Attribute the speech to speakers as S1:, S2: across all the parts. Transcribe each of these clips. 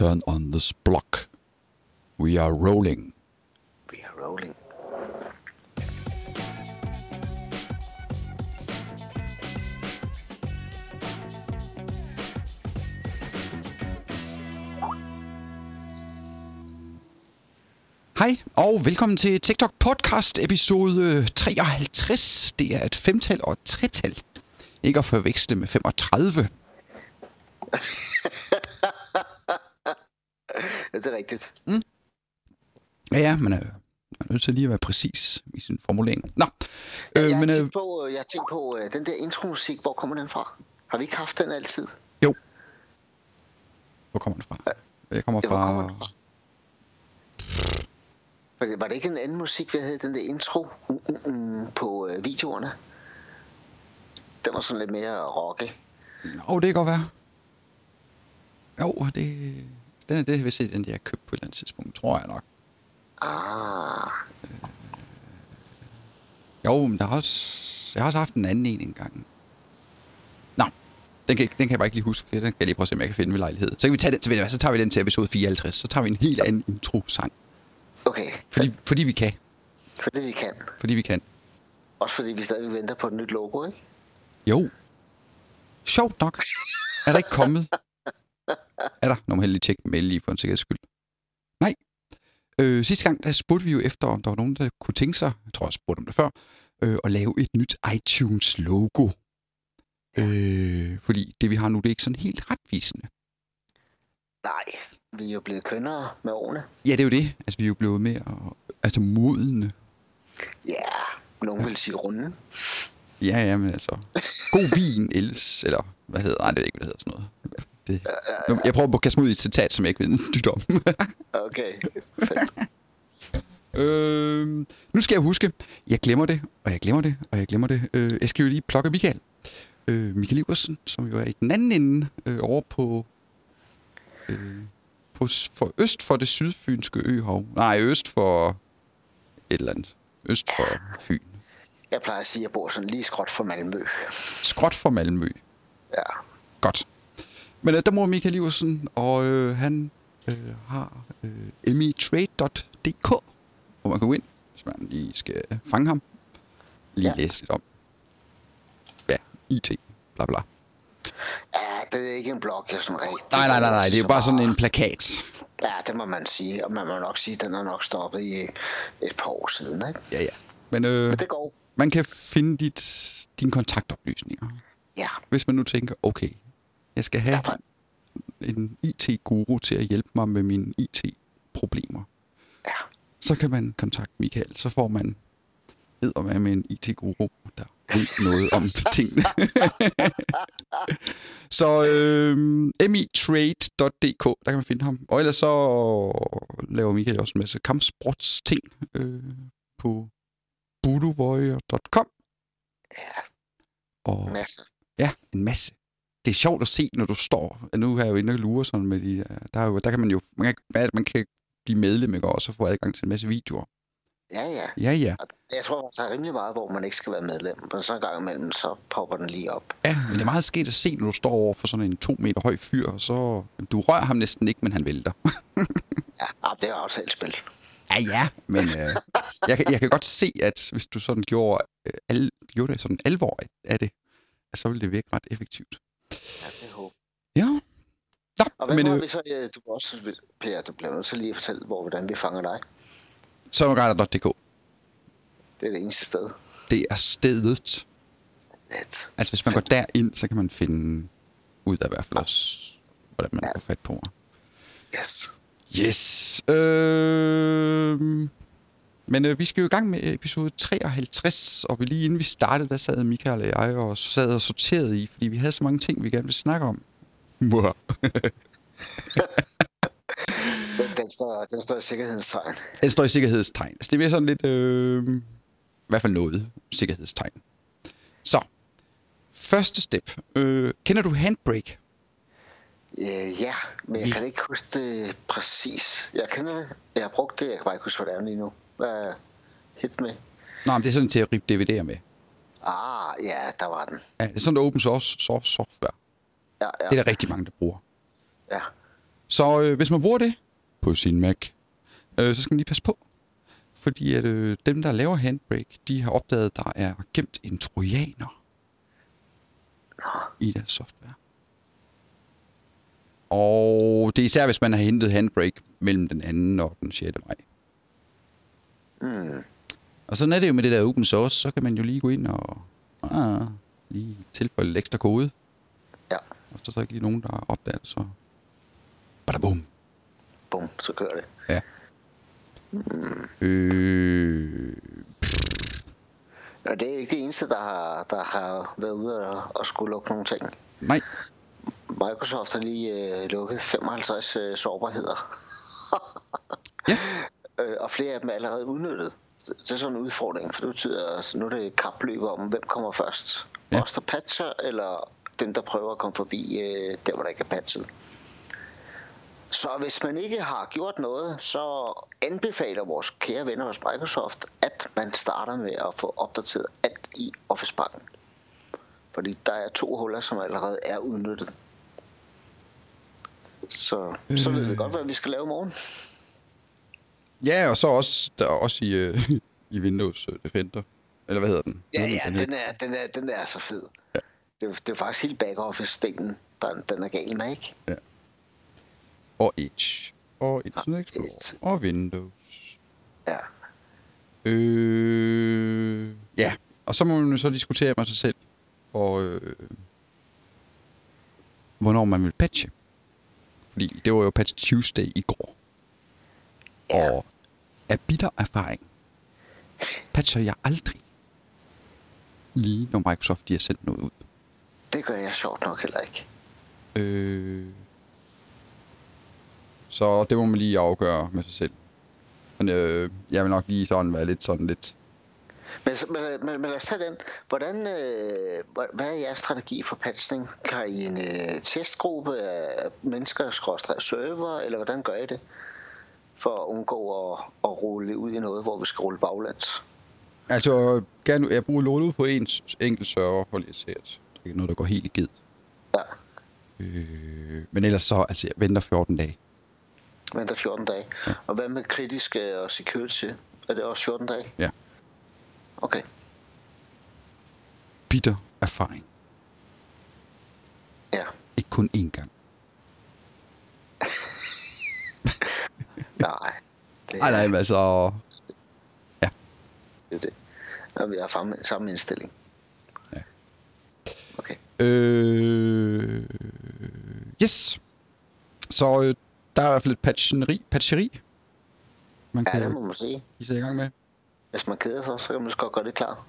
S1: turn on this block. We are rolling.
S2: We are rolling.
S1: Hej, og velkommen til TikTok Podcast episode 53. Det er et femtal og et tretal. Ikke at forveksle med 35.
S2: Ja, det er rigtigt.
S1: Ja, ja, men øh, man er nødt til lige at være præcis i sin formulering. Nå,
S2: Øh, jeg, har
S1: men øh,
S2: på, øh, jeg har tænkt på, øh, den der intromusik, hvor kommer den fra? Har vi ikke haft den altid?
S1: hvor kommer den fra? Jeg kommer
S2: Ja, hvor kommer
S1: fra...
S2: den fra? Var det, var det ikke en anden musik, vi havde, den der intro mm, mm, mm, på øh, videoerne? Den var sådan lidt mere rocky.
S1: Åh, oh, det kan godt være. Jo, det... Den er det, hvis det er den, jeg har købt på et eller andet tidspunkt, tror jeg nok.
S2: Ah,
S1: Jo, men der er også... Jeg har også haft en anden en engang. Nå, den kan, den kan jeg bare ikke lige huske. Den kan jeg lige prøve at se, om jeg kan finde ved lejlighed. Så kan vi tage den til, så tager vi den til episode 54. Så tager vi en helt anden intro-sang.
S2: okay.
S1: Fordi, fordi vi kan.
S2: For det vi kan.
S1: Fordi vi kan.
S2: Også fordi vi stadig venter på et nyt logo, ikke?
S1: Jo. Sjovt nok. Er der ikke kommet? Er der? Nå, må lige tjekke mail lige for en sikkerheds skyld. Nej. Øh, sidste gang, der spurgte vi jo efter, om der var nogen, der kunne tænke sig, jeg tror, jeg spurgte om det før, øh, at lave et nyt iTunes-logo. Øh, fordi det, vi har nu, det er ikke sådan helt retvisende.
S2: Nej, vi er jo blevet kønnere med årene.
S1: Ja, det er jo det. Altså, vi er jo blevet mere altså, modne.
S2: Ja, nogen vil sige runde.
S1: Ja, ja, men altså... God vin, els, eller hvad hedder... Nej, det ved jeg ikke, hvad det hedder sådan noget. Det, Nu, jeg prøver at kaste mig ud i et citat, som jeg ikke ved dyt om.
S2: Okay, fedt.
S1: øh, nu skal jeg huske, jeg glemmer det, og jeg glemmer det, og jeg glemmer det. Øh, jeg skal jo lige plukke Michael. Øh, Michael Iversen, som jo er i den anden ende øh, over på, øh, på for øst for det sydfynske øhav. Nej, øst for et eller andet. Øst for Fyn.
S2: Jeg plejer at sige, at jeg bor sådan lige skråt for Malmø.
S1: Skråt for Malmø.
S2: Ja,
S1: Godt. Men øh, der må Michael Iversen, og øh, han øh, har øh, emitrade.dk, hvor man kan gå ind, hvis man lige skal fange ham. Lige. Ja. læse lidt om. Ja, IT, bla bla.
S2: ja det er ikke en blog, jeg sådan rigtig...
S1: Nej, nej, nej, nej, det er jo bare sådan en plakat.
S2: Ja, det må man sige. Og man må nok sige, at den er nok stoppet i et par år siden, ikke?
S1: Ja, ja. Men øh,
S2: Men det går.
S1: man kan finde dit, dine kontaktoplysninger.
S2: Ja,
S1: Hvis man nu tænker, okay, jeg skal have en IT-guru til at hjælpe mig med mine IT-problemer.
S2: ja.
S1: så kan man kontakte Michael. Så får man med med en IT-guru, der ved noget om tingene. så øh, mitrade.dk, der kan man finde ham. Og ellers så laver Michael også en masse kampsportsting øh, på budovoyer.com.
S2: Ja,
S1: Og
S2: masse.
S1: ja, en masse. Det er sjovt at se, når du står. Nu er jeg jo inde og lure sådan med de der. Der, er jo, der kan man jo man kan, man kan blive medlem ikke? og så få adgang til en masse videoer.
S2: Ja, ja.
S1: Ja, ja.
S2: Og Jeg tror, der er rimelig meget, hvor man ikke skal være medlem. Men så en gang imellem, så popper den lige op.
S1: Ja, men det er meget sket at se, når du står over for sådan en to meter høj fyr, og så... Du rører ham næsten ikke, men han vælter.
S2: Ja, ah, det er også et spil.
S1: ja, ja, men øh, jeg, kan, jeg kan godt se, at hvis du sådan gjorde, øh, al, gjorde det sådan alvor af det, så ville det virke ret effektivt.
S2: Ja, det håber
S1: Ja. Nå,
S2: Og hvad
S1: men øh,
S2: vi så? øh, Du også, Per, du bliver nødt til lige at fortælle, hvor, hvordan vi fanger dig.
S1: sommerguider.dk,
S2: Det er det eneste sted.
S1: det er stedet.
S2: Net.
S1: Altså, hvis man går derind, så kan man finde ud af i hvert fald også, hvordan man får fat på mig.
S2: Yes.
S1: Yes. Øh... Men øh, vi skal jo i gang med episode 53, og vi lige inden vi startede, der sad Michael og jeg og sad og sorterede i, fordi vi havde så mange ting, vi gerne ville snakke om.
S2: Den, står, den står i sikkerhedstegn.
S1: Den står i sikkerhedstegn. Altså, det er mere sådan lidt, øh, i hvert fald noget sikkerhedstegn. Så, første step. Øh, kender du Handbrake?
S2: Øh, ja, men jeg kan ikke huske det præcis. Jeg kender det. Jeg har brugt det. Jeg kan bare ikke huske, hvad det er lige nu. Hvad er hit med?
S1: Nej, men det er sådan til at ribe DVD'er med.
S2: Ah, ja, der var den.
S1: Ja, det er sådan open source, source software.
S2: Ja, ja,
S1: Det er der rigtig mange, der bruger.
S2: ja.
S1: Så øh, hvis man bruger det på sin Mac, øh, så skal man lige passe på. Fordi at øh, dem, der laver Handbrake, de har opdaget, at der er gemt en trojaner i deres software. Og det er især, hvis man har hentet Handbrake mellem den 2. og den 6. maj.
S2: Mm.
S1: Og sådan er det jo med det der open source, så kan man jo lige gå ind og ah, lige tilføje lidt ekstra kode.
S2: Ja,
S1: Og så er der ikke lige nogen, der opdager det, så... Badabum.
S2: bum, så kører det.
S1: Ja. Øh,
S2: Og det er ikke det eneste, der har, der har været ude og, og skulle lukke nogle ting.
S1: nej,
S2: Microsoft har lige øh, lukket 55 øh, sårbarheder.
S1: Ja.
S2: øh, og flere af dem er allerede udnyttet. Det er sådan en udfordring, for det betyder, at nu er det kapløb om, hvem kommer først.
S1: Ja.
S2: Os, der patcher, eller dem, der prøver at komme forbi øh, der, hvor der ikke er patchet. Så hvis man ikke har gjort noget, så anbefaler vores kære venner hos Microsoft, at man starter med at få opdateret alt i Office-pakken. Fordi der er to huller, som allerede er udnyttet. Så, så ved vi godt, hvad vi skal lave i morgen.
S1: Ja, og så også, der er også i, øh, i Windows øh, Defender. Eller hvad hedder den?
S2: Ja, ja, den er, den er, den er så fed. Ja. Det, er, det er faktisk helt back-office-delen, der, den er gal med, ikke?
S1: Og Edge. Og Internet Explorer.
S2: Edge.
S1: Og Windows.
S2: Ja.
S1: Øh, ja, og så må man jo så diskutere med sig selv, og, øh, hvornår man vil patche. Fordi det var jo Patch Tuesday i går.
S2: Ja.
S1: Og af bitter erfaring, patcher jeg aldrig lige, når Microsoft de har sendt noget ud.
S2: Det gør jeg sjovt nok heller ikke.
S1: Øh, så det må man lige afgøre med sig selv. Men øh, jeg vil nok lige sådan være lidt sådan lidt...
S2: Men, men, men, men lad os tage den. Hvordan, øh, hvad- er jeres strategi for patchning? Har I en øh, testgruppe af mennesker, skråstrej server, eller hvordan gør I det? For at undgå at, at rulle ud i noget, hvor vi skal rulle baglands.
S1: Altså, gerne, jeg bruger lånet på en enkelt server, for lige at se, det er noget, der går helt i ged.
S2: Ja,
S1: Øh, men ellers så, altså, jeg venter 14 dage.
S2: venter 14 dage. Og hvad med kritiske og security? Er det også 14 dage?
S1: Ja.
S2: Okay.
S1: Bitter erfaring.
S2: Ja.
S1: Ikke kun én gang.
S2: Nej. Det,
S1: Ej, nej, men altså...
S2: det er det. Og vi har samme, samme indstilling. Okay.
S1: Øh, yes. Så øh, der er i hvert fald et patcheri, patcheri man
S2: Ja,
S1: kan
S2: det må man sige.
S1: give sig i gang med.
S2: Hvis man keder sig, så kan man godt gøre det klar.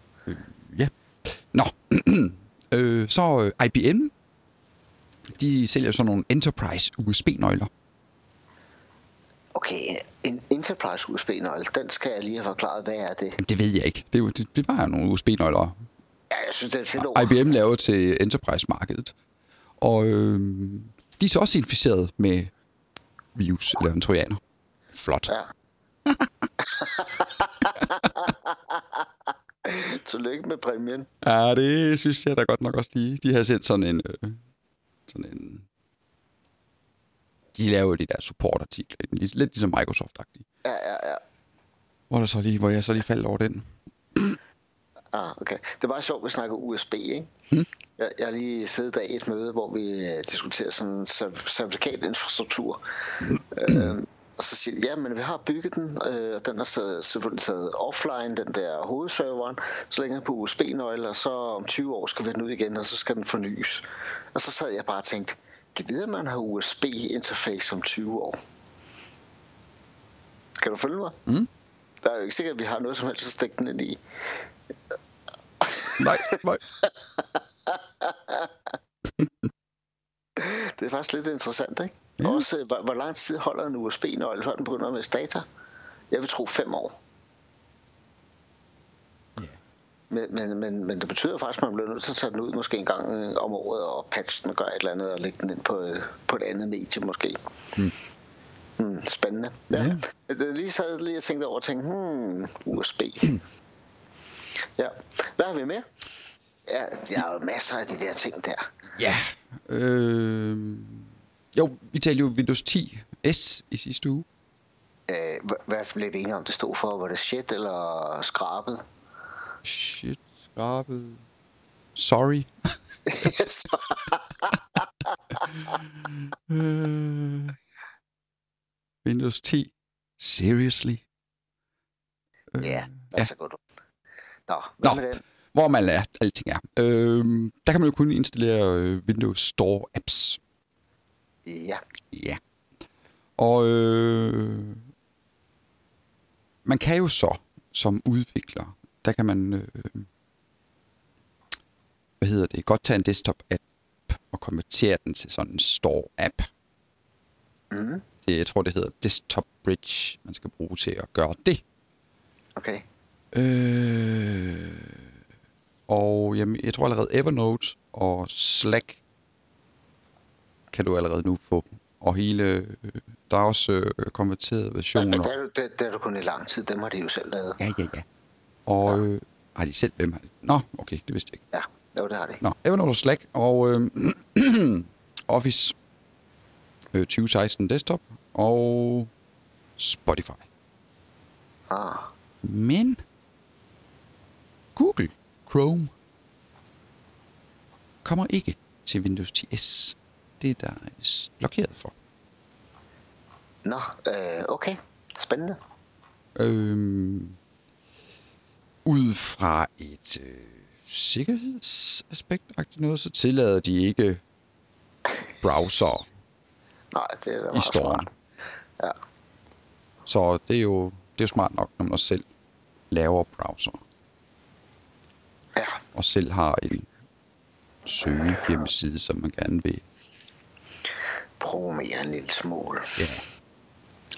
S1: Ja. Nå, øh, så øh, IBM, de sælger sådan nogle Enterprise USB-nøgler.
S2: Okay, en Enterprise USB-nøgle, den skal jeg lige have forklaret, hvad er det?
S1: Jamen, det ved jeg ikke. Det, er jo- det, det var jo nogle USB-nøgler,
S2: Ja, jeg synes, det er et fedt ord.
S1: IBM laver til Enterprise-markedet. Og øh, de er så også inficeret med virus eller en trojaner. Flot.
S2: Ja. Tillykke med præmien.
S1: Ja, det synes jeg da godt nok også lige. De har sendt sådan en... Øh, sådan en... De laver de der supportartikler, lidt lidt ligesom Microsoft-agtige.
S2: Ja, ja, ja.
S1: Hvor, der så lige, hvor jeg så lige faldt over den.
S2: Ah, okay. Det var sjovt, at vi snakker USB, ikke?
S1: Hmm.
S2: Jeg, jeg har lige siddet der i et møde, hvor vi øh, diskuterer sådan cer- certifikatinfrastruktur. øh, og så siger de, ja, men vi har bygget den, øh, og den er så, selvfølgelig taget offline, den der hovedserveren, så længe på USB-nøgler, og så om 20 år skal vi have den ud igen, og så skal den fornyes. Og så sad jeg bare og tænkte, kan vide, man har USB-interface om 20 år? Kan du følge mig?
S1: Mm.
S2: Der er jo ikke sikkert, at vi har noget som helst at stikke den ind i.
S1: Nej, nej.
S2: Det er faktisk lidt interessant, ikke?
S1: Ja.
S2: Også, øh, hvor, hvor lang tid holder en USB-nøgle, før den begynder at miste data? Jeg vil tro fem år.
S1: Ja.
S2: Men, men, men, men det betyder faktisk, at man bliver nødt til at tage den ud måske en gang øh, om året og patche den og gøre et eller andet og lægge den ind på, øh, på et andet medie måske.
S1: Hmm.
S2: Hmm, spændende. Ja.
S1: Ja.
S2: ja. Jeg lige sad lige og tænkte over og tænkte, hmm, USB. Ja. Hvad har vi med? Ja, jeg har jo masser af de der ting der.
S1: Ja. Øh, Jo, vi talte jo Windows 10 S i sidste uge.
S2: Øh, hva- hvad blev vi enige om, det stod for? Var det shit eller skrabet?
S1: Shit, skrabet. Sorry. Øh, Windows 10. Seriously? Øh,
S2: ja,
S1: ja.
S2: altså godt. Nå, hvad
S1: Nå.
S2: med den?
S1: Hvor man er, alting er. Øh, der kan man jo kun installere øh, Windows Store apps.
S2: Ja,
S1: Ja. Og øh, man kan jo så, som udvikler, der kan man, øh, hvad hedder det, godt tage en desktop-app og konvertere den til sådan en store-app.
S2: mm,
S1: Det, jeg tror, det hedder Desktop Bridge, man skal bruge til at gøre det.
S2: okay.
S1: Øh, og jamen, jeg tror allerede Evernote og Slack kan du allerede nu få. Og hele, øh, der er også øh, konverterede versioner.
S2: det er, du- det, det er du kun i lang tid, dem har de jo selv lavet.
S1: Ja, ja, ja. Og øh, har de selv, hvem har de? Nå, okay, det vidste jeg ikke.
S2: Ja, jo, det har de.
S1: Nå, Evernote og Slack og øh, Office øh, 2016 desktop og Spotify.
S2: Ah,
S1: Men Google Chrome kommer ikke til Windows 10S. Det er der s- blokeret for.
S2: nå, øh, okay. Spændende.
S1: Øhm, ud fra et øh, sikkerhedsaspekt noget, så tillader de ikke browser
S2: Nej, det er da
S1: i storen.
S2: Ja,
S1: Så det er jo det er jo smart nok, når man selv laver browser. Og selv har en søge hjemmeside, som man gerne vil.
S2: Programmere en lille smule.
S1: Ja.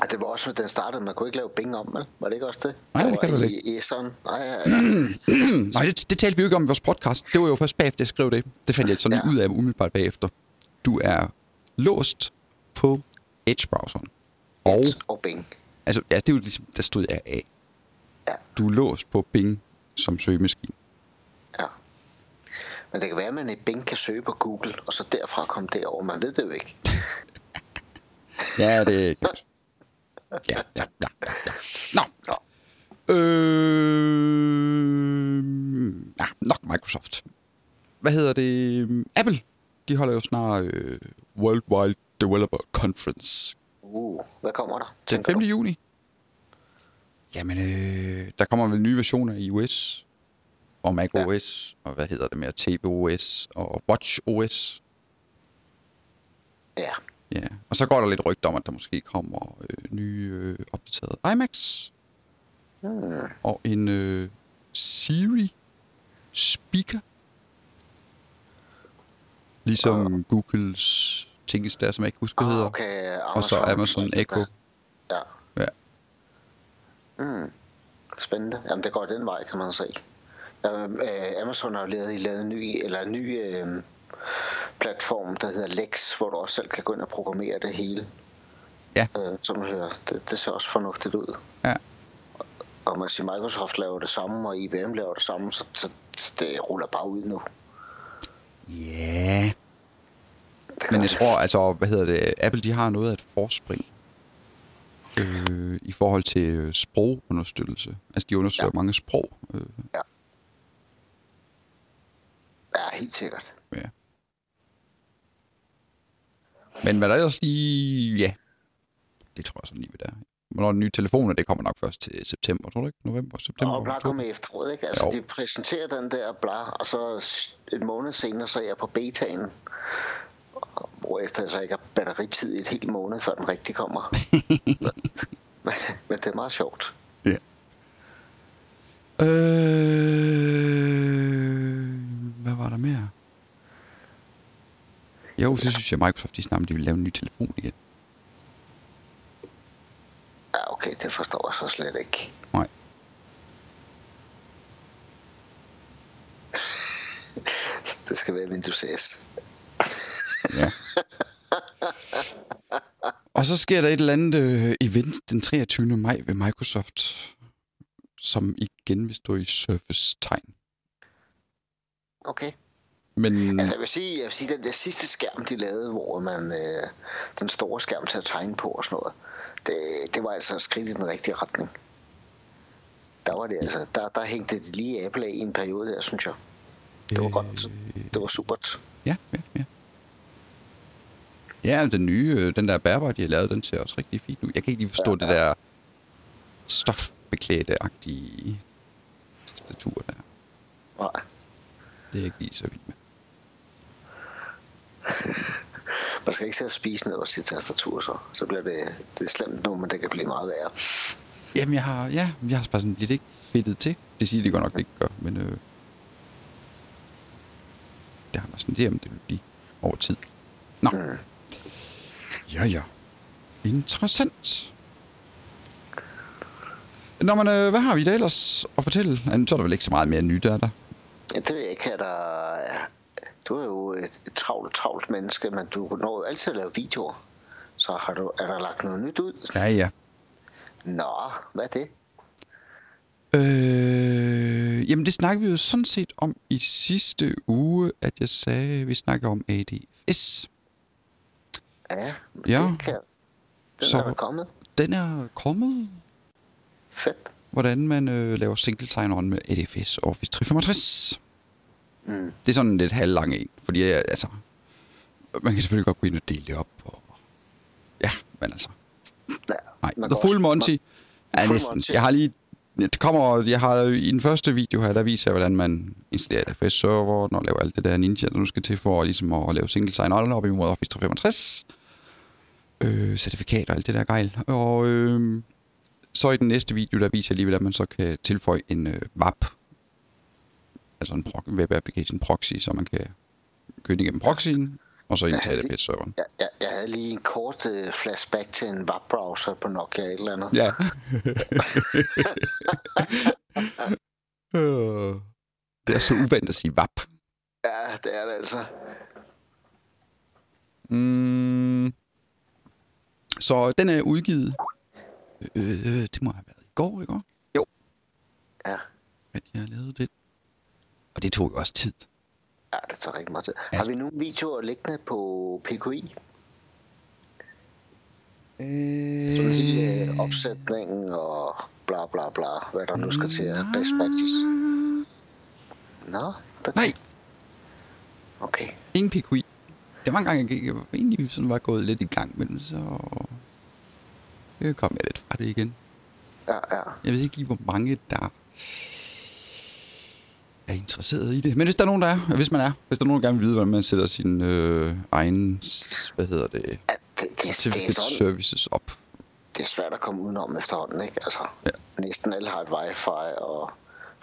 S2: Og det var også, den startede, man kunne ikke lave Bing om, vel? Var det ikke også det?
S1: Nej, det kan du
S2: i, i S'eren. Nej, ja, ja.
S1: Nej, det, det talte vi jo ikke om i vores podcast. Det var jo først bagefter, jeg skrev det. Det fandt jeg sådan
S2: Ja.
S1: ud af umiddelbart bagefter. Du er låst på Edge-browseren. Og,
S2: og Bing.
S1: altså, ja, det er jo ligesom, der stod jeg af.
S2: Ja.
S1: Du er låst på Bing som søgemaskine.
S2: Men det kan være, at man i Bing kan søge på Google, og så derfra komme derover. Man ved det jo ikke.
S1: Ja, det er. Ja, ja, ja, ja. Nå.
S2: Nå.
S1: Øh, ja, nok Microsoft. Hvad hedder det? Apple, de holder jo snart øh, Worldwide Developer Conference
S2: Uh, hvad kommer der?
S1: den
S2: tænker
S1: 5.
S2: du?
S1: juni. Jamen, øh, der kommer vel nye versioner i iOS og Mac
S2: Ja.
S1: Og hvad hedder det mere, tvOS og Watch OS.
S2: Ja.
S1: Ja, og så går der lidt rygter om, at der måske kommer øh, nye øh, opdaterede iMacs
S2: Hmm.
S1: og en øh, Siri speaker. Ligesom uh. Googles tinges der, som jeg ikke husker,
S2: Ah,
S1: hedder.
S2: okay. Amazon,
S1: Og så Amazon Echo.
S2: Ja.
S1: Ja.
S2: Mm. Spændende. Jamen, det går den vej, kan man se. Øh, Amazon har jo lavet, lavet en ny, eller en ny øh, platform, der hedder Lex, hvor du også selv kan gå ind og programmere det hele.
S1: Ja.
S2: Øh, som hører, det, det ser også fornuftigt ud.
S1: Ja.
S2: Og man siger, Microsoft laver det samme, og IBM laver det samme, så, så det ruller bare ud nu.
S1: Ja,
S2: gør
S1: men jeg
S2: det.
S1: tror, altså, hvad hedder det, Apple, de har noget af et forspring øh, i forhold til øh, sprogunderstøttelse. Altså, de understøtter
S2: Ja.
S1: ja. mange sprog. Øh,
S2: Ja, helt sikkert.
S1: ja. Men hvad der ellers lige... Ja, det tror jeg sådan lige ved der. Hvornår den nye telefoner, det kommer nok først til september, tror du ikke? November, september?
S2: Og bare
S1: oktober?
S2: komme i efteråret, ikke? Altså,
S1: Jo.
S2: de præsenterer den der bla, og så en måned senere, så er jeg på betaen. Hvorefter jeg så ikke har batteritid i et helt måned, før den rigtig kommer. men, men det er meget sjovt.
S1: Ja. Øh, hvad var der mere? Jo, så synes jeg, at Microsoft de snart de vil lave en ny telefon igen.
S2: Ja, okay, det forstår jeg så slet ikke.
S1: Nej.
S2: det skal være Windows S.
S1: Ja. Og så sker der et eller andet øh, event den 23. maj ved Microsoft, som igen vil stå i Surface-tegn.
S2: Okay.
S1: Men
S2: Altså jeg vil sige, jeg vil sige den der sidste skærm, de lavede, hvor man, øh, den store skærm til at tegne på og sådan noget, det, det var altså et skridt i den rigtige retning. Der var det altså, der, der hængte det lige Apple af i en periode der, synes jeg. Det var godt. Det var super.
S1: ja, ja, ja. Ja, den nye, øh, den der bærbare, de har lavet, den ser også rigtig fint ud. Jeg kan ikke lige forstå
S2: Ja,
S1: det
S2: ja.
S1: der stofbeklædte-agtige tastatur der.
S2: Nej.
S1: Det er ikke lige så vild med.
S2: Man skal ikke sidde og spise ned over sit tastatur, så, så bliver det, det er slemt nu, men det kan blive meget værre.
S1: Jamen, jeg har, ja, jeg har bare sådan lidt ikke fedtet til. Det siger de godt nok, det ikke gør, men øh, det har man sådan det, om det vil blive over tid. Nå.
S2: Mm.
S1: Ja, ja. Interessant. Nå, men øh, hvad har vi da ellers at fortælle? Så er der vel ikke så meget mere nyt, er der?
S2: Ja, det ved jeg ikke, at der... Du er jo et, et travlt, travlt menneske, men du når jo altid at lave videoer. Så har du, er der lagt noget nyt ud?
S1: Ja, ja.
S2: Nå, hvad er det?
S1: Øh, jamen, det snakkede vi jo sådan set om i sidste uge, at jeg sagde, vi snakker om ADFS.
S2: Ja,
S1: Ja.
S2: det kan, den
S1: Så-
S2: er kommet.
S1: Den er kommet.
S2: Fedt.
S1: Hvordan man øh, laver single sign-on med ADFS Office 365.
S2: Mm.
S1: Det er sådan en lidt halvlang en, fordi altså, man kan selvfølgelig godt gå ind og dele det op. Og, ja, men altså,
S2: Ja,
S1: nej. The Full Monty
S2: man-
S1: er
S2: Full
S1: næsten.
S2: Monty.
S1: Jeg har lige, det kommer, jeg har i den første video her, der viser jeg, hvordan man installerer ADFS server, og laver alt det der ninja, der nu skal til for ligesom at lave single sign-on op imod Office 365. Øh, certifikater og alt det der gejl. Og øh, så i den næste video, der viser jeg lige, hvordan man så kan tilføje en øh, WAP, altså en pro- web application proxy, så man kan køre igennem proxyen, og så ind til
S2: Ja, det-
S1: ADFS-serveren.
S2: Jeg, jeg, jeg havde lige en kort uh, flashback til en webbrowser på Nokia et eller andet.
S1: Ja. Øh, det er så uvandt at sige WAP.
S2: ja det er det altså.
S1: Mm. Så den er udgivet. Øh, det må have været i går, ikke? Jo,
S2: Ja.
S1: at jeg har lavet det. Og det tog jo også tid.
S2: Ja, det tager rigtig meget tid.
S1: Ja.
S2: Har vi nogle videoer liggende på PKI? Sådan hele øh, opsætningen og bla bla bla, hvad der nu skal til af best practice. Nå, det...
S1: Nej,
S2: Okay.
S1: ingen PQI. Det var en gang, jeg, gik, jeg egentlig sådan var gået lidt i gang med den, så øh, kom jeg lidt fra det igen.
S2: Ja, ja.
S1: Jeg ved ikke lige, hvor mange der er interesseret i det. Men hvis der er nogen, der er, hvis man er, hvis der er nogen, der gerne vil vide, hvordan man sætter sin øh, egen, hvad hedder det,
S2: ja det, er
S1: services op.
S2: det er svært at komme udenom efterhånden, ikke? Altså,
S1: Ja.
S2: næsten alle har et wifi, og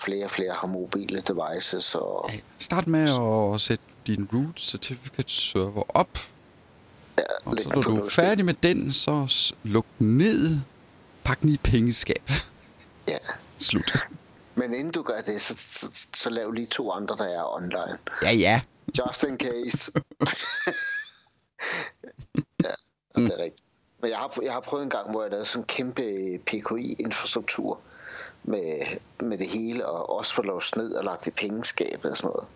S2: flere og flere har mobile devices, og
S1: Ja, Start med at sætte din root certificate server op.
S2: ja,
S1: Og så når du er færdig med den, så luk den ned. Pak den i pengeskab.
S2: Ja.
S1: Slut.
S2: Men inden du gør det, så, så, så lav lige to andre, der er online.
S1: Ja, ja.
S2: Just in case. ja,
S1: Mm.
S2: det er rigtigt. Men jeg har, jeg har prøvet en gang, hvor jeg lavede sådan en kæmpe PKI-infrastruktur med, med det hele, og også få lov ned og lagt i pengeskabet og sådan noget.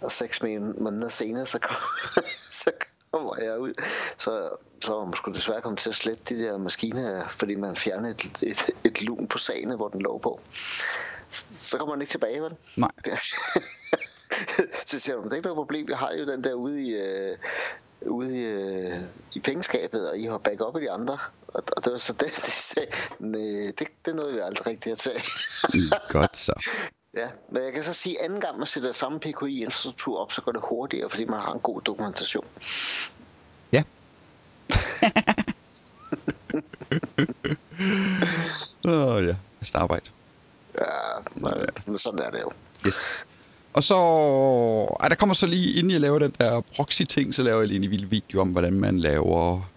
S2: Og seks måneder senere, så, kom, så kommer jeg ud. Så, så var man sgu desværre kommet til at slette de der maskiner, fordi man fjernede et, et, et lun på sagene, hvor den lå på. Så, kommer man ikke tilbage, vel?
S1: Nej.
S2: så siger hun, det er ikke noget problem, jeg har jo den der ude i, øh, ude i, øh, i pengeskabet, og I har backup i de andre. Og, og det var så det, det sagde, nej, det, det nåede vi aldrig rigtigt at tage.
S1: Godt så.
S2: ja, men jeg kan så sige, at anden gang man sætter samme PKI-infrastruktur op, så går det hurtigere, fordi man har en god dokumentation.
S1: Ja. Åh oh, ja, fast arbejde.
S2: Ja, men, sådan er det jo.
S1: Yes. Og så... Ej, der kommer så lige, inden jeg laver den der proxy-ting, så laver jeg lige en lille video om, hvordan man laver...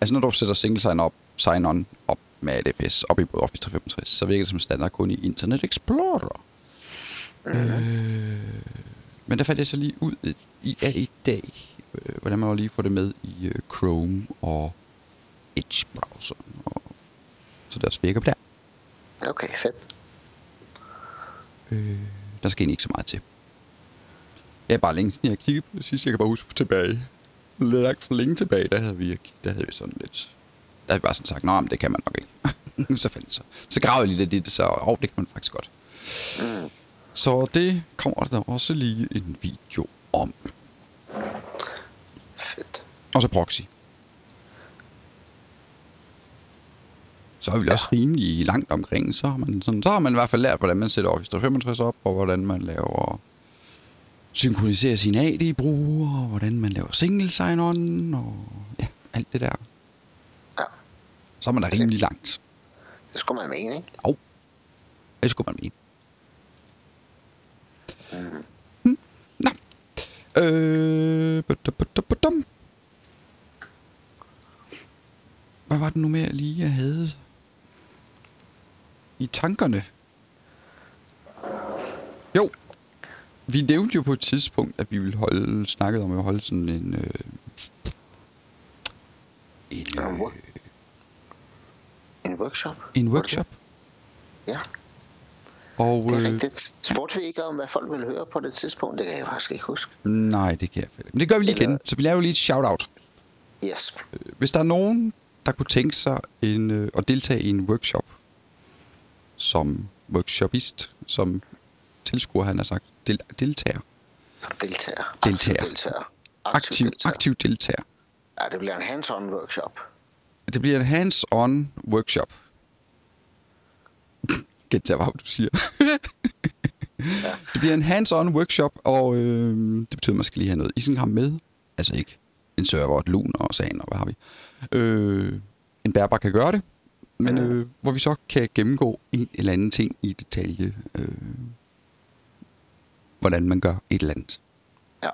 S1: Altså, når du sætter single sign op, sign on op med ADFS op i både Office 365, så virker det som standard kun i Internet Explorer. Mm-hmm. Øh, men der fandt jeg så lige ud i, af i dag, øh, hvordan man lige får det med i øh, Chrome og Edge-browseren. Og, så det også virker der.
S2: Okay, fedt.
S1: Øh, der skal egentlig ikke så meget til. Ja, bare længe siden jeg har kigget på det sidste. Jeg kan bare huske tilbage. Langt for længe tilbage, der havde vi, der havde vi sådan lidt... Der havde vi bare sådan sagt, nej, men det kan man nok ikke. så fandt så. Så gravede jeg lidt i det, så oh, det kan man faktisk godt. Så det kommer der også lige en video om.
S2: Fedt.
S1: Og så proxy. Så er vi ja. også rimelig langt omkring. Så har, man sådan, så har man i hvert fald lært, hvordan man sætter Office 365 op, og hvordan man laver synkroniserer sin AD-brug, og hvordan man laver single sign-on, og ja, alt det der.
S2: Ja.
S1: Så er man da rimelig langt.
S2: Det skulle man mene, ikke?
S1: Jo. Det skulle man mene.
S2: Mm.
S1: Hmm. Nå. Øh. Hvad var det nu mere lige, jeg havde i tankerne? Jo, vi nævnte jo på et tidspunkt, at vi ville holde, snakket om at holde sådan en... Øh, en, øh,
S2: En workshop?
S1: en workshop.
S2: Ja,
S1: Og,
S2: det er
S1: øh,
S2: rigtigt. Spurgte vi ikke om, hvad folk ville høre på det tidspunkt? Det kan jeg faktisk ikke huske.
S1: nej, det kan jeg fælde. Men det gør vi lige
S2: Eller-
S1: igen, så vi laver jo lige et shout-out.
S2: Yes.
S1: Hvis der er nogen, der kunne tænke sig en, øh, at deltage i en workshop, som workshopist, som tilskuer, han har sagt, del, deltager,
S2: Som deltager.
S1: Deltager.
S2: Aktiv deltager.
S1: aktiv,
S2: deltager.
S1: aktiv deltager.
S2: Ja, det bliver en hands-on workshop.
S1: Det bliver en hands-on workshop. Gentager, hvad du siger. Det bliver en hands-on workshop, og øh, det betyder, at man skal lige have noget isenkram med. Altså ikke en server, et lun og sagen, og hvad har vi. Øh, en bærbar kan gøre det, men øh, hvor vi så kan gennemgå en eller anden ting i detalje. Øh, hvordan man gør et eller andet.
S2: Ja.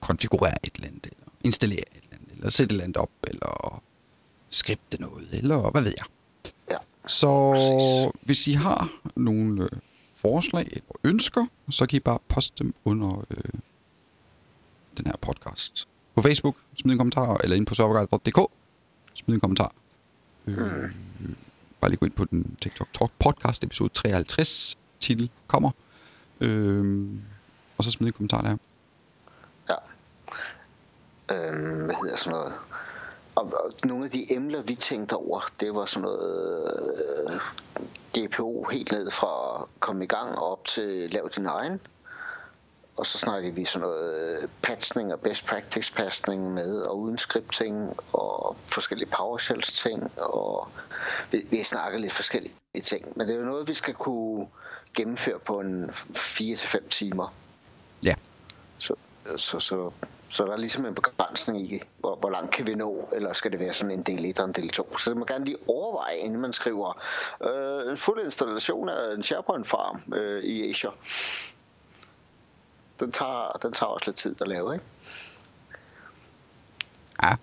S1: Konfigurere et eller andet, eller installere et eller andet, eller sætte et eller andet op, eller skripte noget, eller hvad ved jeg.
S2: Ja.
S1: Så
S2: Præcis.
S1: hvis I har nogle øh, forslag eller ønsker, så kan I bare poste dem under øh, den her podcast. På Facebook, smid en kommentar, eller ind på serverguide.dk, smid en kommentar. Øh, bare lige gå ind på den TikTok Talk podcast episode 53, titel kommer. Øh, og så smid en kommentar der.
S2: Ja. Øh, hvad hedder sådan noget? Og, og nogle af de emner, vi tænkte over, det var sådan noget øh, GPO helt ned fra at komme i gang og op til lav din egen. Og så snakkede vi sådan noget øh, patchning og best practice patchning med og uden scripting og forskellige PowerShells ting. Og vi, vi snakker lidt forskellige ting. Men det er jo noget, vi skal kunne gennemføre på en 4-5 timer.
S1: Ja.
S2: Så, så, så, så der er ligesom en begrænsning i, hvor, hvor langt kan vi nå, eller skal det være sådan en del 1 og en del 2. Så må gerne lige overveje, inden man skriver øh, en fuld installation af en SharePoint-farm øh, i Azure. Den tager, den tager også lidt tid at lave, ikke?
S1: Ja,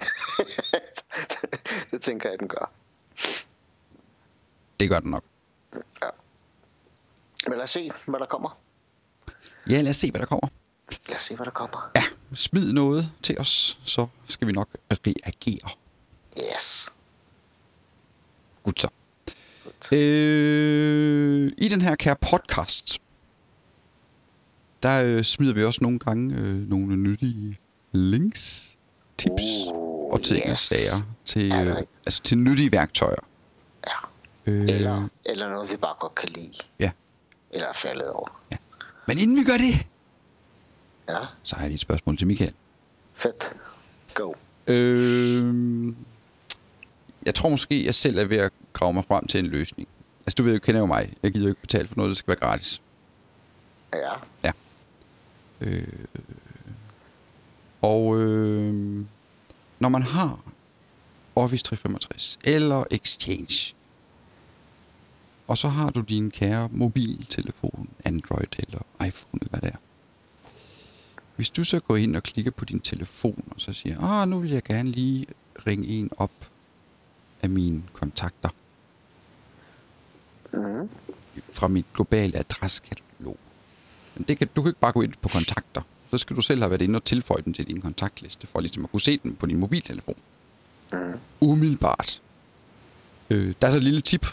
S2: det tænker jeg, den gør.
S1: det gør den nok.
S2: Ja. Men lad os se, hvad der kommer.
S1: Ja, lad os se, hvad der kommer.
S2: Lad os se, hvad der kommer.
S1: Ja, smid noget til os, så skal vi nok reagere.
S2: Yes.
S1: Godt så. Øh, I den her kære podcast, der øh, smider vi også nogle gange øh, nogle nyttige links, tips
S2: Uh,
S1: og ting og
S2: yes.
S1: sager til,
S2: Ja,
S1: øh, altså til nyttige værktøjer.
S2: Ja.
S1: Øh,
S2: Eller, eller noget, vi bare godt kan lide.
S1: Ja.
S2: Eller er faldet over.
S1: Men inden vi gør det,
S2: Ja.
S1: så har jeg lige et spørgsmål til Michael.
S2: Fedt. Go.
S1: Øh, jeg tror måske, jeg selv er ved at grave mig frem til en løsning. Altså, du ved jo, kender jo mig. Jeg gider jo ikke betale for noget, der skal være gratis.
S2: Ja.
S1: Øh, og øh, når man har Office 365 eller Exchange, og så har du din kære mobiltelefon, Android eller iPhone, eller hvad det er. Hvis du så går ind og klikker på din telefon, og så siger, ah, nu vil jeg gerne lige ringe en op af mine kontakter
S2: Mm.
S1: fra mit globale adresskatalog. Det kan, du kan ikke bare gå ind på kontakter. Så skal du selv have været inde og tilføje dem til din kontaktliste, for ligesom at kunne se dem på din mobiltelefon.
S2: Mm.
S1: Umiddelbart. Øh, der er så et lille tip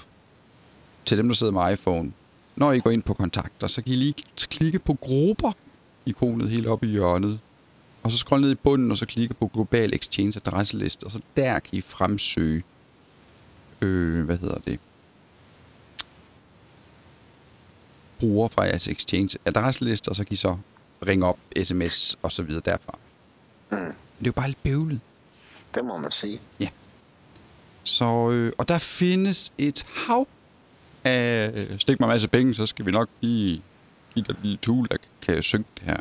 S1: til dem, der sidder med iPhone. Når I går ind på kontakter, så kan I lige klikke på grupper ikonet helt oppe i hjørnet. Og så scroll ned i bunden, og så klikke på Global Exchange adresseliste, og så der kan I fremsøge, øh, hvad hedder det, bruger fra jeres Exchange adresseliste, og så kan I så ringe op, sms og så videre derfra.
S2: Mm.
S1: Det er jo bare lidt bøvlet.
S2: Det må man sige.
S1: Så, øh, og der findes et hav af... øh, Stik mig en masse penge, så skal vi nok lige give dig et lille tool, der kan synke det her.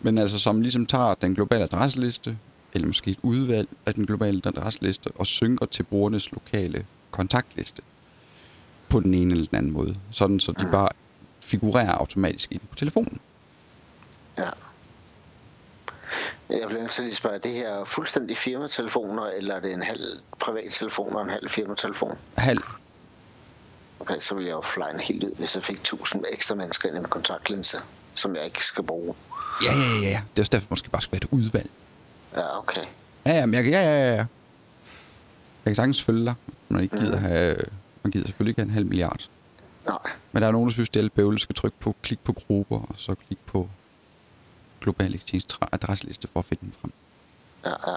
S1: Men altså, som ligesom tager den globale adresseliste, eller måske et udvalg af den globale adresseliste, og synker til brugernes lokale kontaktliste på den ene eller den anden måde. Sådan, så de bare figurerer automatisk ind på telefonen.
S2: Ja. Jeg bliver nødt til at spørge, er det her fuldstændig firmatelefoner, eller er det en halv privattelefon og en halv firmatelefon?
S1: Halv.
S2: Okay, så vil jeg jo flyne helt ud, hvis jeg fik 1000 ekstra mennesker ind i en kontaktlinse, som jeg ikke skal bruge.
S1: Ja, ja, ja, ja. Det er også derfor, måske bare skal være et udvalg.
S2: Ja, okay.
S1: Ja, ja, men jeg, ja, ja, ja. Jeg kan sagtens følge dig. Man ikke gider have... Man gider selvfølgelig ikke have en halv milliard.
S2: Nej.
S1: Men der er nogen, der synes, det er lidt bøvlet. skal trykke på klik på grupper, og så klik på global exchange adresseliste for at finde den frem.
S2: Ja, ja.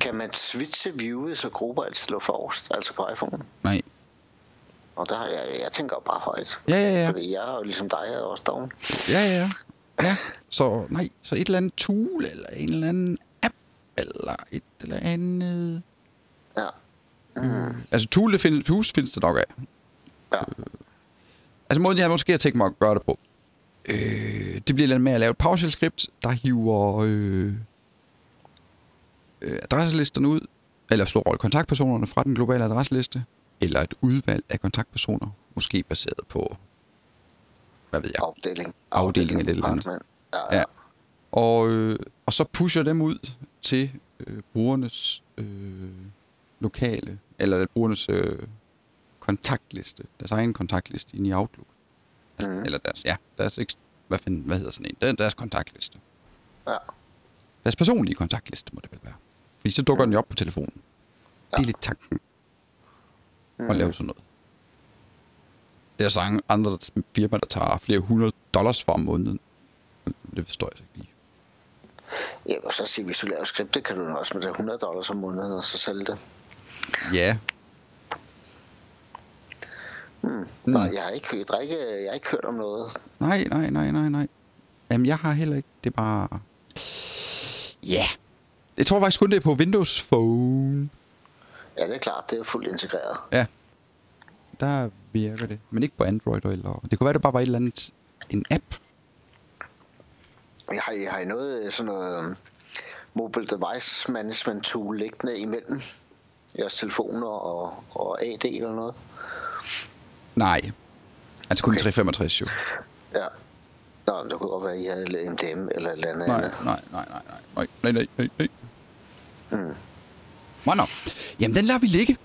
S2: Kan man switche viewet, så grupper altid lå forrest, altså på iPhone?
S1: Nej.
S2: Og der har jeg, jeg tænker bare højt.
S1: Ja, ja, ja.
S2: Fordi jeg er jo ligesom dig, jeg er også doven.
S1: Ja, ja, ja. Ja, så nej, så et eller andet tool, eller en eller anden app, eller et eller andet...
S2: Ja.
S1: Mm. Altså tool, det findes, hus findes det nok af.
S2: Ja.
S1: Altså måden, jeg måske har tænkt mig at gøre det på, øh, det bliver lidt med at lave et PowerShell-skript, der hiver øh, øh, adresselisterne ud, eller slår rolle kontaktpersonerne fra den globale adresseliste, eller et udvalg af kontaktpersoner, måske baseret på, hvad ved jeg,
S2: Afdeling.
S1: Afdeling eller et eller andet.
S2: Ja,
S1: Ja.
S2: ja.
S1: og, øh, og så pusher dem ud til øh, brugernes øh, lokale, eller brugernes øh, kontaktliste, deres egen kontaktliste inde i Outlook. Altså,
S2: Mhm.
S1: Eller deres, ja, deres, hvad, find, hvad hedder sådan en? Der- Deres kontaktliste.
S2: ja.
S1: Deres personlige kontaktliste må det vel være. Fordi så dukker den jo op på telefonen. Det er lidt tanken at lave sådan noget. Det er så andre firmaer, der tager flere hundrede dollars for om måneden. Det forstår jeg så ikke lige.
S2: Jeg vil så sige, hvis du laver skriptet, kan du også med 100 dollars om måneden, og så sælge det.
S1: Ja,
S2: Mm. Nej, jeg har ikke hørt, drikke, jeg har ikke hørt om noget.
S1: Nej, nej, nej, nej, nej. Jamen, jeg har heller ikke. Det er bare... Ja. Yeah. Jeg tror faktisk kun, det er på Windows Phone.
S2: Ja, det er klart, det er fuldt integreret.
S1: Ja. Der virker det. Men ikke på Android eller... Det kunne være, det bare var et eller andet... En app.
S2: Jeg har, jeg har noget øh, sådan noget um, mobile device management tool liggende imellem jeres telefoner og, og AD eller noget?
S1: Nej. Altså kun
S2: Okay.
S1: okay. 365 jo.
S2: Ja. Nå, men det kunne godt være, at I havde MDM eller et eller andet.
S1: Nej, nej, nej, nej, nej, nej, nej, nej, nej.
S2: Mm.
S1: Nå, nå. Jamen, den lader vi ligge.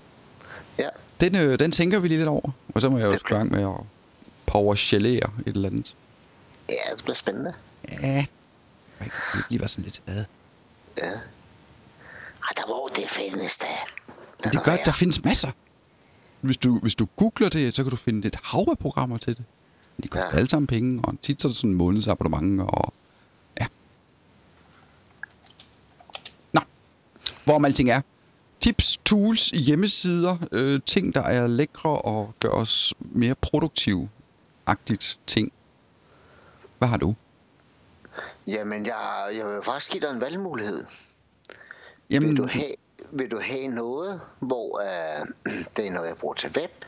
S2: Ja,
S1: Den, øh, den tænker vi lidt over. Og så må jeg jo i gang med at powershellere et eller andet.
S2: ja, det bliver spændende.
S1: Ja. Det kan lige være sådan lidt... Ad.
S2: Ja. Ej, der var det findes.
S1: Men det gør, der findes masser. Hvis du, hvis du googler det, så kan du finde et hav af programmer til det. De koster
S2: Ja.
S1: alle sammen penge, og tit så er det sådan en månedsabonnement, og ja. Nå, hvorom alting er. Tips, tools, hjemmesider, øh, ting, der er lækre og gør os mere produktive-agtigt ting. Hvad har du?
S2: Jamen, jeg, jeg vil faktisk give dig en valgmulighed.
S1: Jamen,
S2: Vil du have, vil du have noget, hvor uh, det er noget, jeg bruger til web,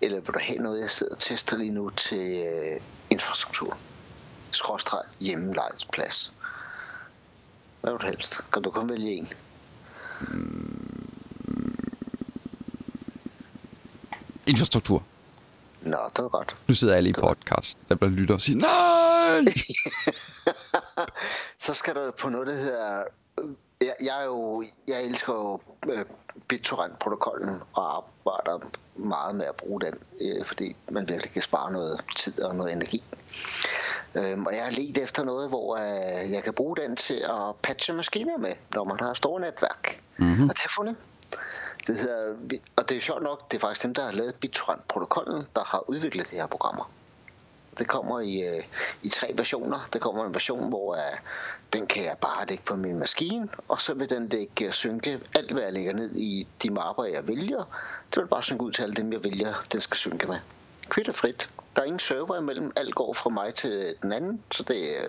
S2: eller vil du have noget, jeg sidder og tester lige nu til uh, infrastruktur? Skråstreg hjemmelejsplads. Hvad vil du helst? Kan du kun vælge en?
S1: infrastruktur.
S2: Nå, det var godt.
S1: Nu sidder alle i podcast, der bliver lytter og siger, nej!
S2: Så skal du på noget, der hedder... Jeg, jeg, er jo, jeg elsker jo øh, BitTorrent-protokollen og arbejder meget med at bruge den, øh, fordi man virkelig kan spare noget tid og noget energi. Øhm, og jeg har let efter noget, hvor øh, jeg kan bruge den til at patche maskiner med, når man har store netværk. Mm-hmm. Og det har jeg fundet. Det hedder, og det er sjovt nok, det er faktisk dem, der har lavet BitTorrent-protokollen, der har udviklet de her programmer. Det kommer i, øh, i tre versioner. Der kommer en version, hvor øh, den kan jeg bare lægge på min maskine, og så vil den lægge synke alt, hvad jeg lægger ned i de mapper, jeg vælger. Det vil bare synke ud til alle dem, jeg vælger, den skal synke med. Kvitt og frit. Der er ingen server imellem. Alt går fra mig til den anden, så det, øh,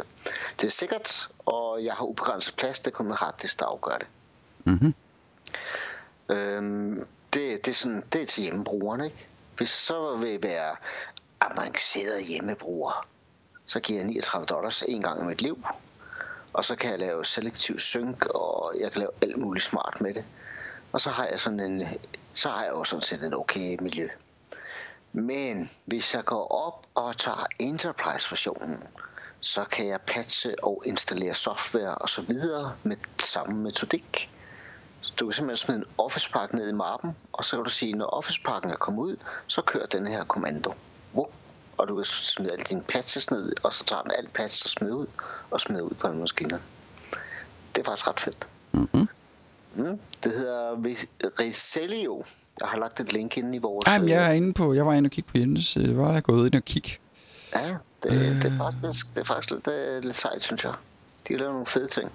S2: det er sikkert, og jeg har ubegrænset plads. Det kommer harddisk, der afgør det.
S1: Mm-hmm.
S2: Øhm, det, det, er sådan, det er til hjemmebrugerne, ikke? Hvis så vil være avanceret hjemmebruger, så giver jeg 39 dollars en gang i mit liv. Og så kan jeg lave selektiv synk, og jeg kan lave alt muligt smart med det. Og så har jeg sådan en, så har jeg jo sådan set et okay miljø. Men hvis jeg går op og tager Enterprise-versionen, så kan jeg patche og installere software og så videre med samme metodik. Så du kan simpelthen smide en office pakke ned i mappen, og så kan du sige, når office pakken er kommet ud, så kører den her kommando. Og du kan smide alle dine patches ned, og så tager den alt patch og smider ud, og smider ud på en maskine. Det er faktisk ret fedt.
S1: Mm-hmm.
S2: Mm, det hedder Reselio. Jeg har lagt et link ind i vores...
S1: Jamen, jeg er inde på, jeg var inde og kigge på hjemmesiden. Jeg var gået ind og kigge.
S2: Ja, det, øh... det, er faktisk, det er faktisk lidt, det er lidt sejt, synes jeg. De har lavet nogle fede ting.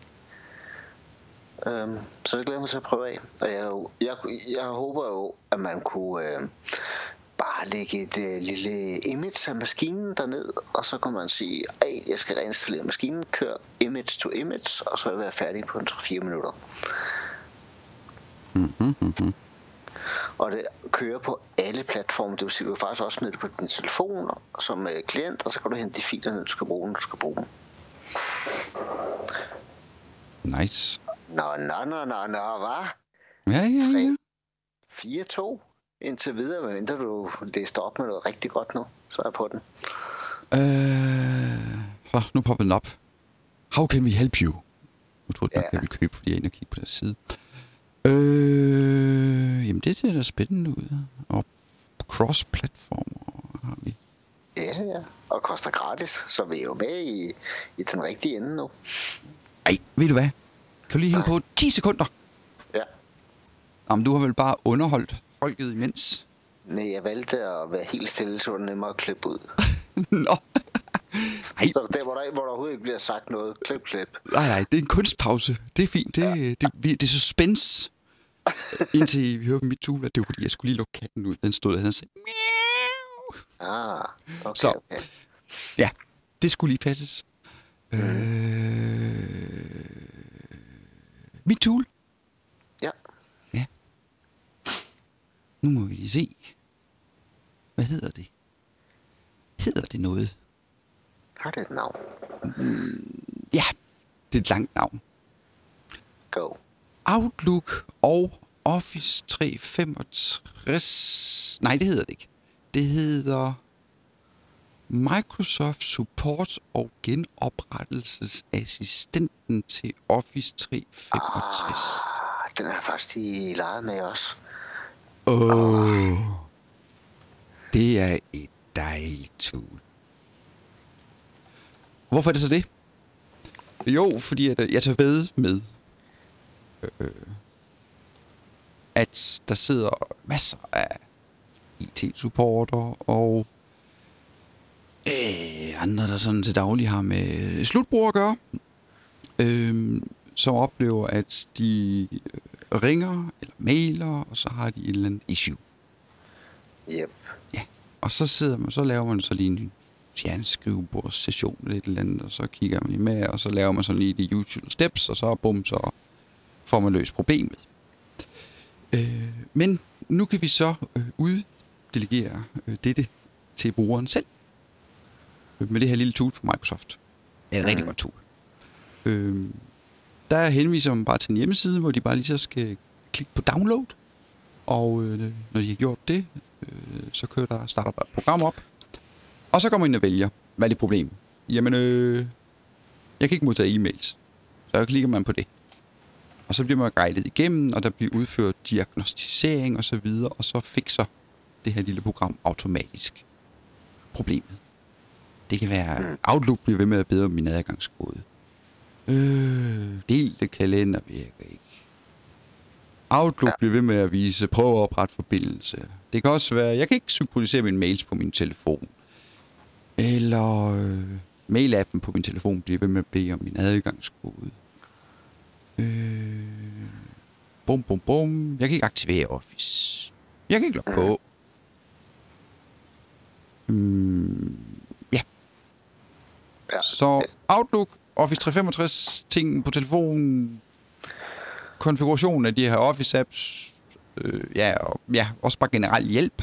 S2: Um, så det glæder mig til at prøve af. Og jeg, jeg, jeg håber jo, at man kunne øh, bare lægge et øh, lille image af maskinen derned, og så kan man sige, at jeg skal reinstallere maskinen, kør image to image, og så vil jeg være færdig på en 3-4 minutter.
S1: Mm-hmm, mm-hmm.
S2: Og det kører på alle platforme, det vil sige, du kan faktisk også smide det på din telefon som øh, klient, og så kan du hente de filer du skal bruge, når du skal bruge dem.
S1: Nice.
S2: Nå, nå, nå, nå, nå, hvad?
S1: Ja, ja, ja.
S2: 4-2 indtil videre, medmindre du læste op med noget rigtig godt nu, så er jeg på den.
S1: Øh, så, nu popper den op. How can we help you? Nu tror jeg, ja. jeg vil købe, fordi jeg er inde og kigge på deres side. Øh, jamen, det ser da spændende ud. Og cross-platform har vi.
S2: Ja, ja. Og koster gratis, så vi er jo med i, i den rigtige ende nu.
S1: Ej, ved du hvad? Kan du lige hænge på 10 sekunder?
S2: Ja.
S1: Jamen, du har vel bare underholdt folket imens?
S2: Nej, jeg valgte at være helt stille, så var det nemmere at klippe ud.
S1: Nå.
S2: Ej. Så der, hvor der, hvor der overhovedet ikke bliver sagt noget. Klip, klip.
S1: Nej, nej, det er en kunstpause. Det er fint. Det, ja. det, det, det er suspense. Indtil vi hører mit tule, det var fordi, jeg skulle lige lukke katten ud. Den stod der, og sagde,
S2: Miau. Ah, okay,
S1: Så,
S2: okay.
S1: ja, det skulle lige passes.
S2: Mm.
S1: Øh, mit tool.
S2: Ja.
S1: Ja. Nu må vi lige se. Hvad hedder det? Hedder det noget?
S2: Har det et navn?
S1: Ja, det er et langt navn.
S2: Go.
S1: Outlook og Office 365... Nej, det hedder det ikke. Det hedder Microsoft Support og genoprettelsesassistenten til Office 365.
S2: Ah, den er faktisk i lejet med os.
S1: Åh, oh, det er et dejligt tool. Hvorfor er det så det? Jo, fordi at, øh, jeg tager ved med, øh, at der sidder masser af IT-supporter og øh, andre, der sådan til daglig har med slutbrugere at gøre, øh, som oplever, at de øh, ringer eller mailer, og så har de et eller andet issue.
S2: Yep.
S1: Ja, og så sidder man, så laver man så lige en fjernskrivebordssession eller et eller andet, og så kigger man lige med, og så laver man sådan lige de usual steps, og så bum, så får man løst problemet. Øh, men nu kan vi så øh, uddelegere øh, dette til brugeren selv. Øh, med det her lille tool fra Microsoft. Det er et rigtig godt tool. Øh, der henviser man bare til en hjemmeside, hvor de bare lige så skal klikke på download. Og øh, når de har gjort det, øh, så kører der, starter der et program op. Og så kommer man ind og vælger, hvad er det problem? Jamen, øh, jeg kan ikke modtage e-mails. Så klikker man på det. Og så bliver man guidet igennem, og der bliver udført diagnostisering og så videre, og så fikser det her lille program automatisk problemet. Det kan være, Outlook bliver ved med at bedre min adgangskode. Øh, delte kalender virker ikke. Outlook ja. bliver ved med at vise, prøv at oprette forbindelse. Det kan også være, jeg kan ikke synkronisere mine mails på min telefon. Eller øh, mail-appen på min telefon bliver ved med at bede om min adgangskode. Øh, bum, bum, bum. Jeg kan ikke aktivere Office. Jeg kan ikke logge på. Mm, ja.
S2: Ja.
S1: Så Outlook, Office 365, ting på telefonen, konfigurationen af de her Office-apps, øh, ja, og, ja, også bare generelt hjælp.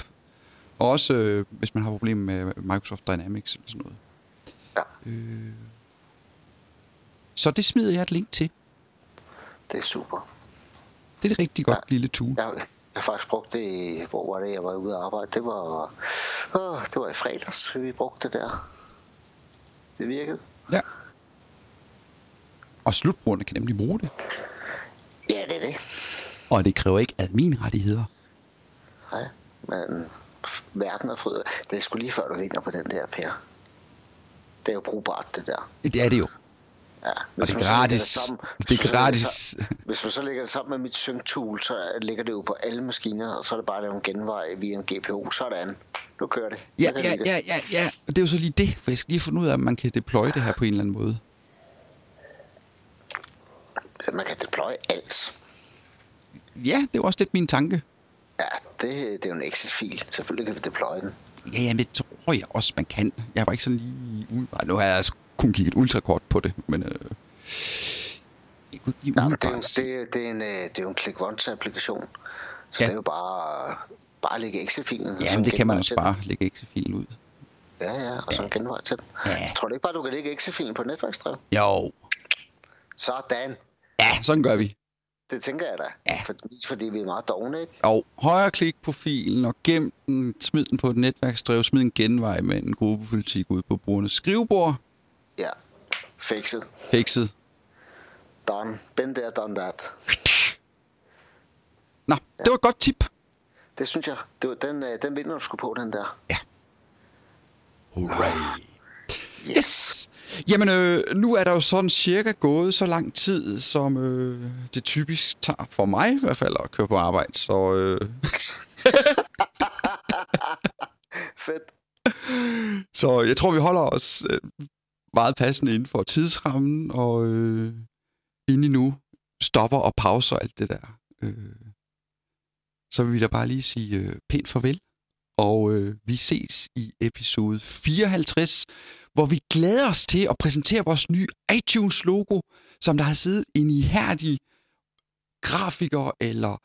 S1: Og også, øh, hvis man har problemer med Microsoft Dynamics eller sådan noget.
S2: Ja.
S1: Øh, så det smider jeg et link til.
S2: Det er super.
S1: Det er et rigtig godt
S2: Ja.
S1: lille tool.
S2: Jeg, jeg har faktisk brugt det, hvor var det, jeg var ude at arbejde. Det var, åh, det var i fredags, vi brugte det der. Det virkede.
S1: Ja. Og slutbrugerne kan nemlig bruge det.
S2: Ja, det er det.
S1: Og det kræver ikke adminrettigheder.
S2: Nej, men verden er fryd. Det er sgu lige før, du vinder på den der, Per. Det er jo brugbart, det der.
S1: Det er det jo.
S2: Ja,
S1: Og det er
S2: så
S1: gratis.
S2: sammen-
S1: Det er
S2: så
S1: gratis.
S2: sam- Hvis man så lægger det sammen med mit sync-tool, så ligger det jo på alle maskiner, og så er det bare at lave en genvej via en GPU. Sådan. Nu kører det.
S1: Ja, ja,
S2: det.
S1: ja, ja, ja. Og det er jo så lige det, for jeg skal lige finde ud af, om man kan deploye det her på en eller anden måde.
S2: Så man kan deploye alt.
S1: Ja, det er jo også lidt min tanke.
S2: Ja, det, det er jo en Excel-fil. Selvfølgelig kan vi deploye den.
S1: Ja, jamen, det tror jeg også, man kan. Jeg var ikke sådan lige umiddelbart. Nu har jeg altså kun kigget ultrakort på det, men... Øh, jeg kunne ikke lige
S2: Nej, men det, er jo, det, det, er en, øh, det er jo en click-once-applikation. Så
S1: Ja.
S2: det er jo bare, bare at lægge Excel-filen.
S1: Ja,
S2: en
S1: men det kan man også
S2: den.
S1: bare lægge Excel-filen ud.
S2: Ja, ja, og så en genvej til den.
S1: Ja.
S2: Tror du ikke bare, du kan lægge Excel-filen på netværksdrev?
S1: Jo.
S2: Sådan.
S1: Ja, sådan gør vi.
S2: Det tænker jeg da.
S1: Ja.
S2: For, fordi vi er meget dogne, ikke?
S1: Og højre klik på filen og gem den, smid den på et netværksdrev, smid en genvej med en gruppepolitik ud på brugernes skrivebord.
S2: Ja. Fixet.
S1: Fikset.
S2: Done. Been there, done that.
S1: Nå, det var et godt tip.
S2: Det synes jeg. Det var, den, øh, den vinder du sgu på, den der.
S1: Hooray. Yes! Jamen, øh, nu er der jo sådan cirka gået så lang tid, som øh, det typisk tager for mig i hvert fald at køre på arbejde. Så øh,
S2: Fedt.
S1: Så jeg tror, vi holder os øh, meget passende inden for tidsrammen, og øh, inden I nu stopper og pauser alt det der. Øh, så vil vi da bare lige sige øh, pænt farvel, og øh, vi ses i episode 54, hvor vi glæder os til at præsentere vores nye iTunes-logo, som der har siddet en ihærdig grafiker eller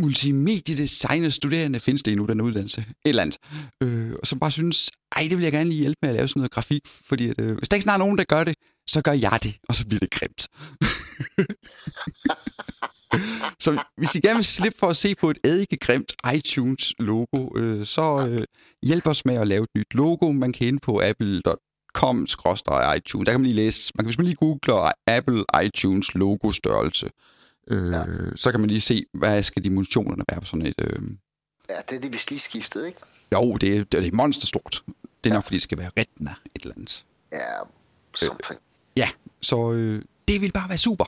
S1: multimediedesigner studerende, findes det endnu, den uddannelse, et eller andet, øh, og som bare synes, ej, det vil jeg gerne lige hjælpe med at lave sådan noget grafik, fordi at, øh, hvis der ikke snart er nogen, der gør det, så gør jeg det, og så bliver det grimt. så hvis I gerne vil slippe for at se på et eddike-grimt iTunes-logo, øh, så øh, hjælp os med at lave et nyt logo. Man kan ind på apple.com iTunes. Der kan man lige læse, man kan, hvis man lige googler Apple iTunes logo størrelse, øh, ja. så kan man lige se, hvad skal dimensionerne være på sådan et... Øh,
S2: Ja, det er det, vi lige skiftet, ikke?
S1: jo, det er, det er monsterstort. Det er nok, fordi det skal være retina et eller andet.
S2: Ja, something.
S1: Ja, så øh, det vil bare være super,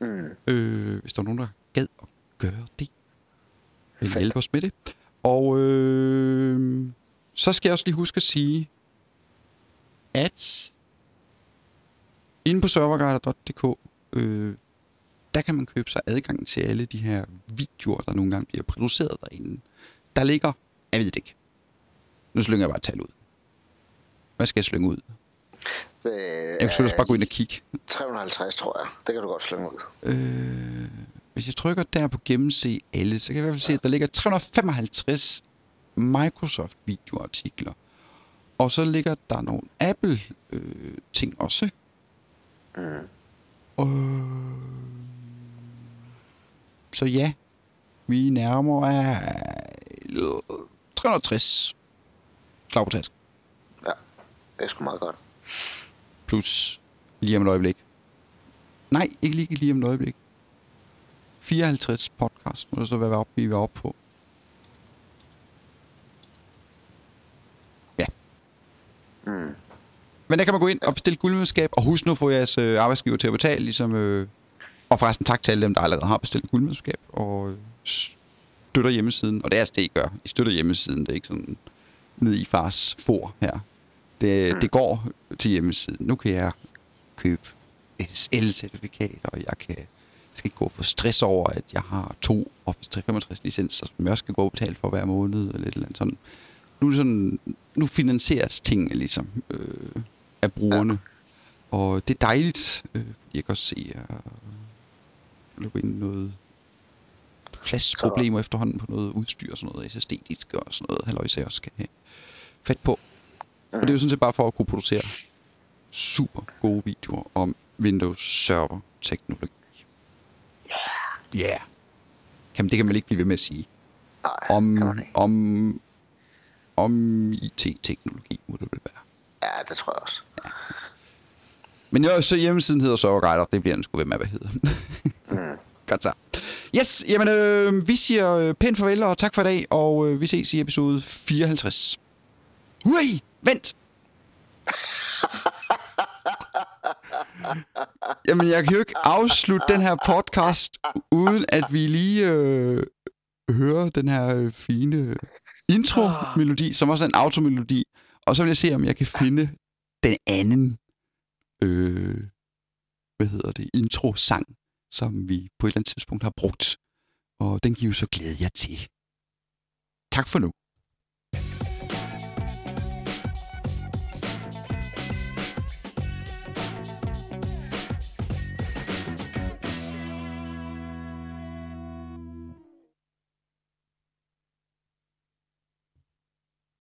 S2: Mm.
S1: øh, hvis der er nogen, der gad at gøre det. Vil hjælpe os med det. Og øh, så skal jeg også lige huske at sige, at inde på serverguider.dk, øh, der kan man købe sig adgang til alle de her videoer, der nogle gange bliver produceret derinde. Der ligger, jeg ved det ikke. Nu slynger jeg bare et tal ud. Hvad skal jeg slynge ud?
S2: Det
S1: Jeg kan selvfølgelig bare gå ind og kigge.
S2: 350, tror jeg. Det kan du godt slynge ud.
S1: Øh, hvis jeg trykker der på gennemse alle, så kan jeg i hvert fald se, at der ligger 355 Microsoft-videoartikler. Og så ligger der nogle Apple-ting også.
S2: Mm.
S1: Øh, så ja, vi nærmer af 360 slag på task.
S2: Ja, det er sgu meget godt.
S1: Plus lige om et øjeblik. Nej, ikke lige, lige om et øjeblik. 54 podcast må det så være oppe, vi er oppe på.
S2: Mm.
S1: Men der kan man gå ind og bestille guldmedskab, og husk nu at få jeres øh, arbejdsgiver til at betale, ligesom... Øh, og forresten tak til alle dem, der allerede har bestilt guldmedskab, og øh, støtter hjemmesiden. Og det er altså det, I gør. I støtter hjemmesiden, det er ikke sådan ned i fars for her. Det, det går til hjemmesiden. Nu kan jeg købe SL-certifikat, og jeg kan jeg skal ikke gå for stress over, at jeg har to Office 365 licenser, som jeg også skal gå og betale for hver måned, eller et eller andet sådan. Nu, er det sådan, nu finansieres tingene ligesom øh, af brugerne. Ja. Og det er dejligt, øh, jeg kan også se, at jeg løber ind noget pladsproblemer efterhånden på noget udstyr og sådan noget SSD-disk og sådan noget, halløjse jeg også skal have fat på. Og det er jo sådan set bare for at kunne producere super gode videoer om Windows Server teknologi. Ja. Yeah. Kan, det kan man ikke blive ved med at sige.
S2: Nej,
S1: Om, om, om IT-teknologi må det vel være.
S2: Ja, det tror jeg også.
S1: Men jo, så hjemmesiden hedder Serverguider. Det bliver den sgu ved med, hvad hedder.
S2: Mm.
S1: Godt så. Yes, jamen øh, vi siger øh, pænt farvel og tak for i dag, og øh, vi ses i episode 54. Ui, vent! Jamen, jeg kan jo ikke afslutte den her podcast, uden at vi lige øh, hører den her øh, fine intro-melodi, som også er en automelodi. Og så vil jeg se, om jeg kan finde den anden, øh, hvad hedder det, intro-sang, som vi på et eller andet tidspunkt har brugt. Og den kan I jo så glæde jer til. Tak for nu.